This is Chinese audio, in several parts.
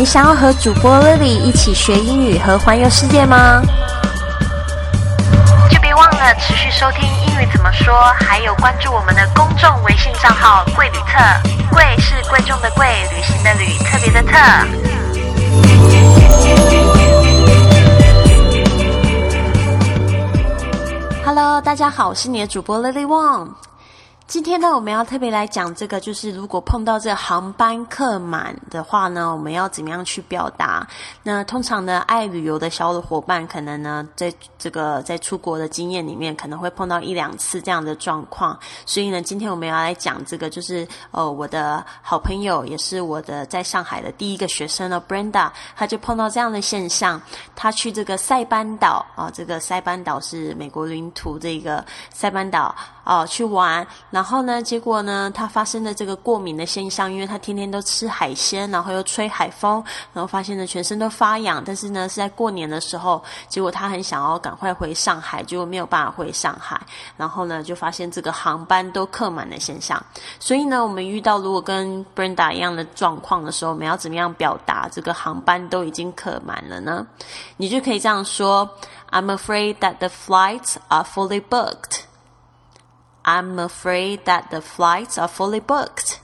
你想要和主播 Lily 一起学英语和环游世界吗？就别忘了持续收听英语怎么说，还有关注我们的公众微信账号“贵旅特”。贵是贵重的贵，旅行的旅，特别的特。Hello，大家好，我是你的主播 Lily Wong。今天呢，我们要特别来讲这个，就是如果碰到这航班客满的话呢，我们要怎么样去表达？那通常呢，爱旅游的小伙伴可能呢，在这个在出国的经验里面，可能会碰到一两次这样的状况。所以呢，今天我们要来讲这个，就是呃，我的好朋友，也是我的在上海的第一个学生呢，Brenda，他就碰到这样的现象。他去这个塞班岛啊，这个塞班岛是美国领土，这个塞班岛啊，去玩。然后呢？结果呢？他发生的这个过敏的现象，因为他天天都吃海鲜，然后又吹海风，然后发现呢全身都发痒。但是呢是在过年的时候，结果他很想要赶快回上海，结果没有办法回上海。然后呢就发现这个航班都客满的现象。所以呢，我们遇到如果跟 Brenda 一样的状况的时候，我们要怎么样表达这个航班都已经客满了呢？你就可以这样说：I'm afraid that the flights are fully booked. I'm afraid that the flights are fully booked.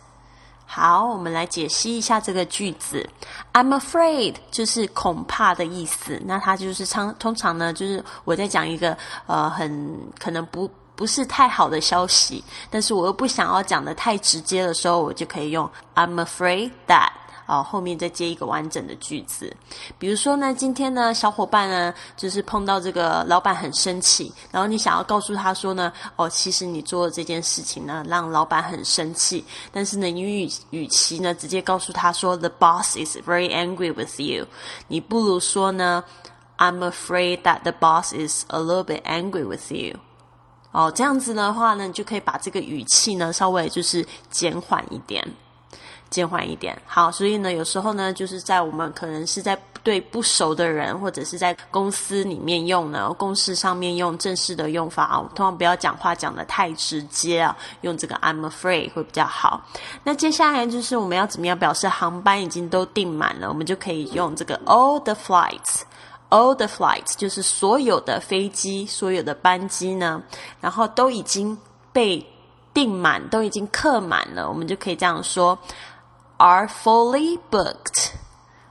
好，我们来解析一下这个句子。I'm afraid 就是恐怕的意思。那它就是常通常呢，就是我在讲一个呃很可能不不是太好的消息，但是我又不想要讲的太直接的时候，我就可以用 I'm afraid that。啊，后面再接一个完整的句子。比如说呢，今天呢，小伙伴呢，就是碰到这个老板很生气，然后你想要告诉他说呢，哦，其实你做的这件事情呢，让老板很生气。但是呢，你与与其呢，直接告诉他说，The boss is very angry with you，你不如说呢，I'm afraid that the boss is a little bit angry with you。哦，这样子的话呢，你就可以把这个语气呢，稍微就是减缓一点。减缓一点，好，所以呢，有时候呢，就是在我们可能是在对不熟的人，或者是在公司里面用呢，公司上面用正式的用法啊，通常不要讲话讲的太直接啊，用这个 I'm afraid 会比较好。那接下来就是我们要怎么样表示航班已经都订满了，我们就可以用这个 all the flights，all the flights 就是所有的飞机，所有的班机呢，然后都已经被订满，都已经客满了，我们就可以这样说。Are fully booked.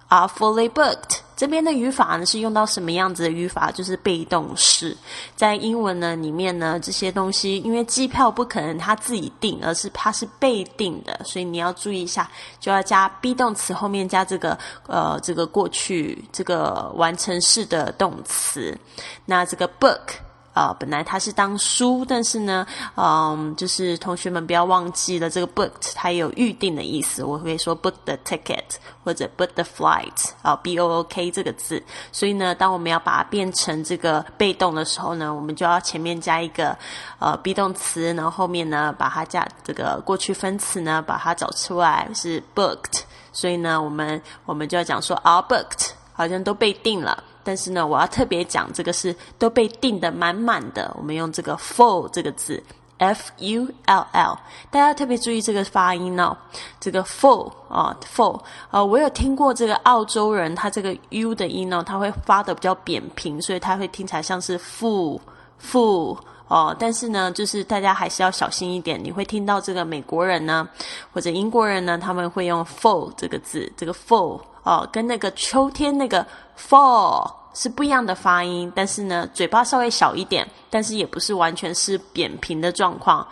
Are fully booked. 这边的语法呢是用到什么样子的语法？就是被动式。在英文呢里面呢，这些东西因为机票不可能他自己订，而是它是被订的，所以你要注意一下，就要加 be 动词后面加这个呃这个过去这个完成式的动词。那这个 book。啊，本来它是当书，但是呢，嗯，就是同学们不要忘记了，这个 booked 它有预定的意思。我会说 book the ticket 或者 book the flight 啊，b o o k 这个字。所以呢，当我们要把它变成这个被动的时候呢，我们就要前面加一个呃 be 动词，然后后面呢把它加这个过去分词呢把它找出来是 booked。所以呢，我们我们就要讲说 are booked，好像都被定了。但是呢，我要特别讲这个是都被订的满满的。我们用这个 full 这个字，f u l l，大家特别注意这个发音哦。这个 full 啊，full 啊，我有听过这个澳洲人，他这个 u 的音呢，他会发的比较扁平，所以他会听起来像是 full full 哦。但是呢，就是大家还是要小心一点。你会听到这个美国人呢，或者英国人呢，他们会用 full 这个字，这个 full。哦，跟那个秋天那个 fall 是不一样的发音，但是呢，嘴巴稍微小一点，但是也不是完全是扁平的状况。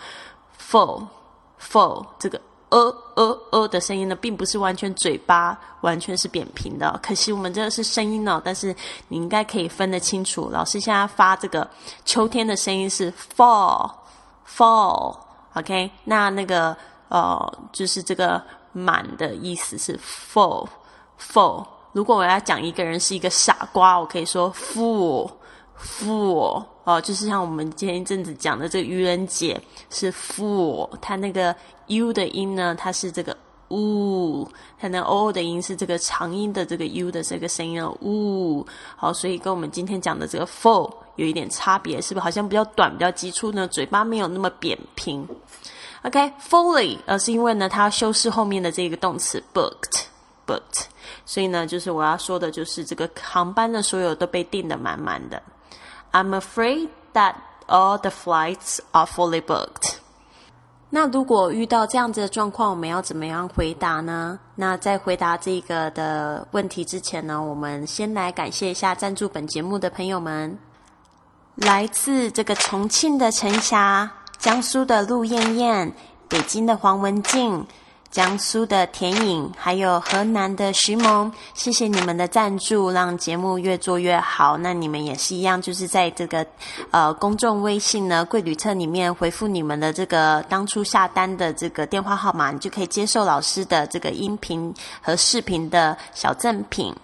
fall fall 这个呃呃呃的声音呢，并不是完全嘴巴完全是扁平的。可惜我们这个是声音哦，但是你应该可以分得清楚。老师现在发这个秋天的声音是 fall fall，OK？那那个呃，就是这个满的意思是 fall。full，如果我要讲一个人是一个傻瓜，我可以说 fool，fool 哦，就是像我们前一阵子讲的这个愚人节是 fool，它那个 u 的音呢，它是这个 u，它那 o 的音是这个长音的这个 u 的这个声音哦 u，好，所以跟我们今天讲的这个 fool 有一点差别，是不是好像比较短、比较急促呢？嘴巴没有那么扁平。OK，fully，呃，是因为呢，它要修饰后面的这个动词 booked。booked。所以呢，就是我要说的，就是这个航班的所有都被订得满满的。I'm afraid that all the flights are fully booked。那如果遇到这样子的状况，我们要怎么样回答呢？那在回答这个的问题之前呢，我们先来感谢一下赞助本节目的朋友们，来自这个重庆的陈霞、江苏的陆燕燕、北京的黄文静。江苏的田颖，还有河南的徐萌，谢谢你们的赞助，让节目越做越好。那你们也是一样，就是在这个呃公众微信呢贵旅册里面回复你们的这个当初下单的这个电话号码，你就可以接受老师的这个音频和视频的小赠品。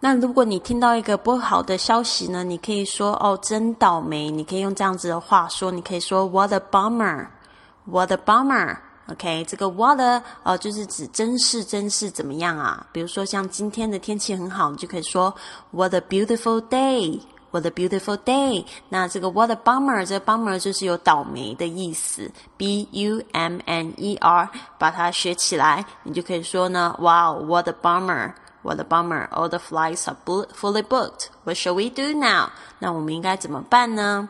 那如果你听到一个不好的消息呢，你可以说哦真倒霉，你可以用这样子的话说，你可以说 What a bummer，What a bummer。OK，这个 what 呃就是指真是真是怎么样啊？比如说像今天的天气很好，你就可以说 What a beautiful day，What a beautiful day。那这个 What a bummer，这个 bummer 就是有倒霉的意思，B U M N E R，把它学起来，你就可以说呢，Wow，What a bummer，What a bummer，All the flights are fully booked，What shall we do now？那我们应该怎么办呢？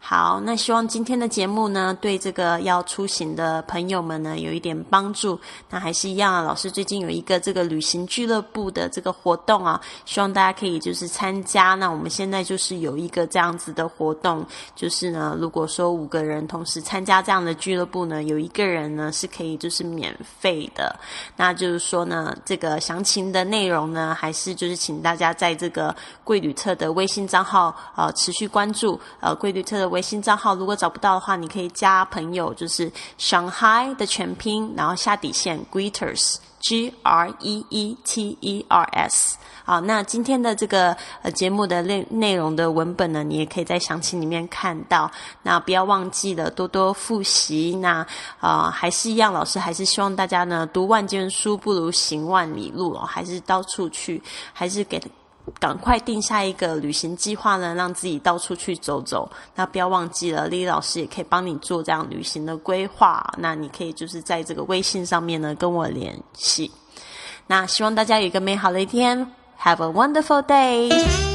好，那希望今天的节目呢，对这个要出行的朋友们呢，有一点帮助。那还是一样啊，老师最近有一个这个旅行俱乐部的这个活动啊，希望大家可以就是参加。那我们现在就是有一个这样子的活动，就是呢，如果说五个人同时参加这样的俱乐部呢，有一个人呢是可以就是免费的。那就是说呢，这个详情的内容呢，还是就是请大家在这个贵旅特的微信账号呃持续关注呃贵旅特的。微信账号如果找不到的话，你可以加朋友，就是 Shanghai 的全拼，然后下底线 Greeters，G R E E T E R S。好，那今天的这个呃节目的内内容的文本呢，你也可以在详情里面看到。那不要忘记了多多复习。那啊，还是一样，老师还是希望大家呢，读万卷书不如行万里路哦，还是到处去，还是给。赶快定下一个旅行计划呢，让自己到处去走走。那不要忘记了，丽丽老师也可以帮你做这样旅行的规划。那你可以就是在这个微信上面呢跟我联系。那希望大家有一个美好的一天，Have a wonderful day。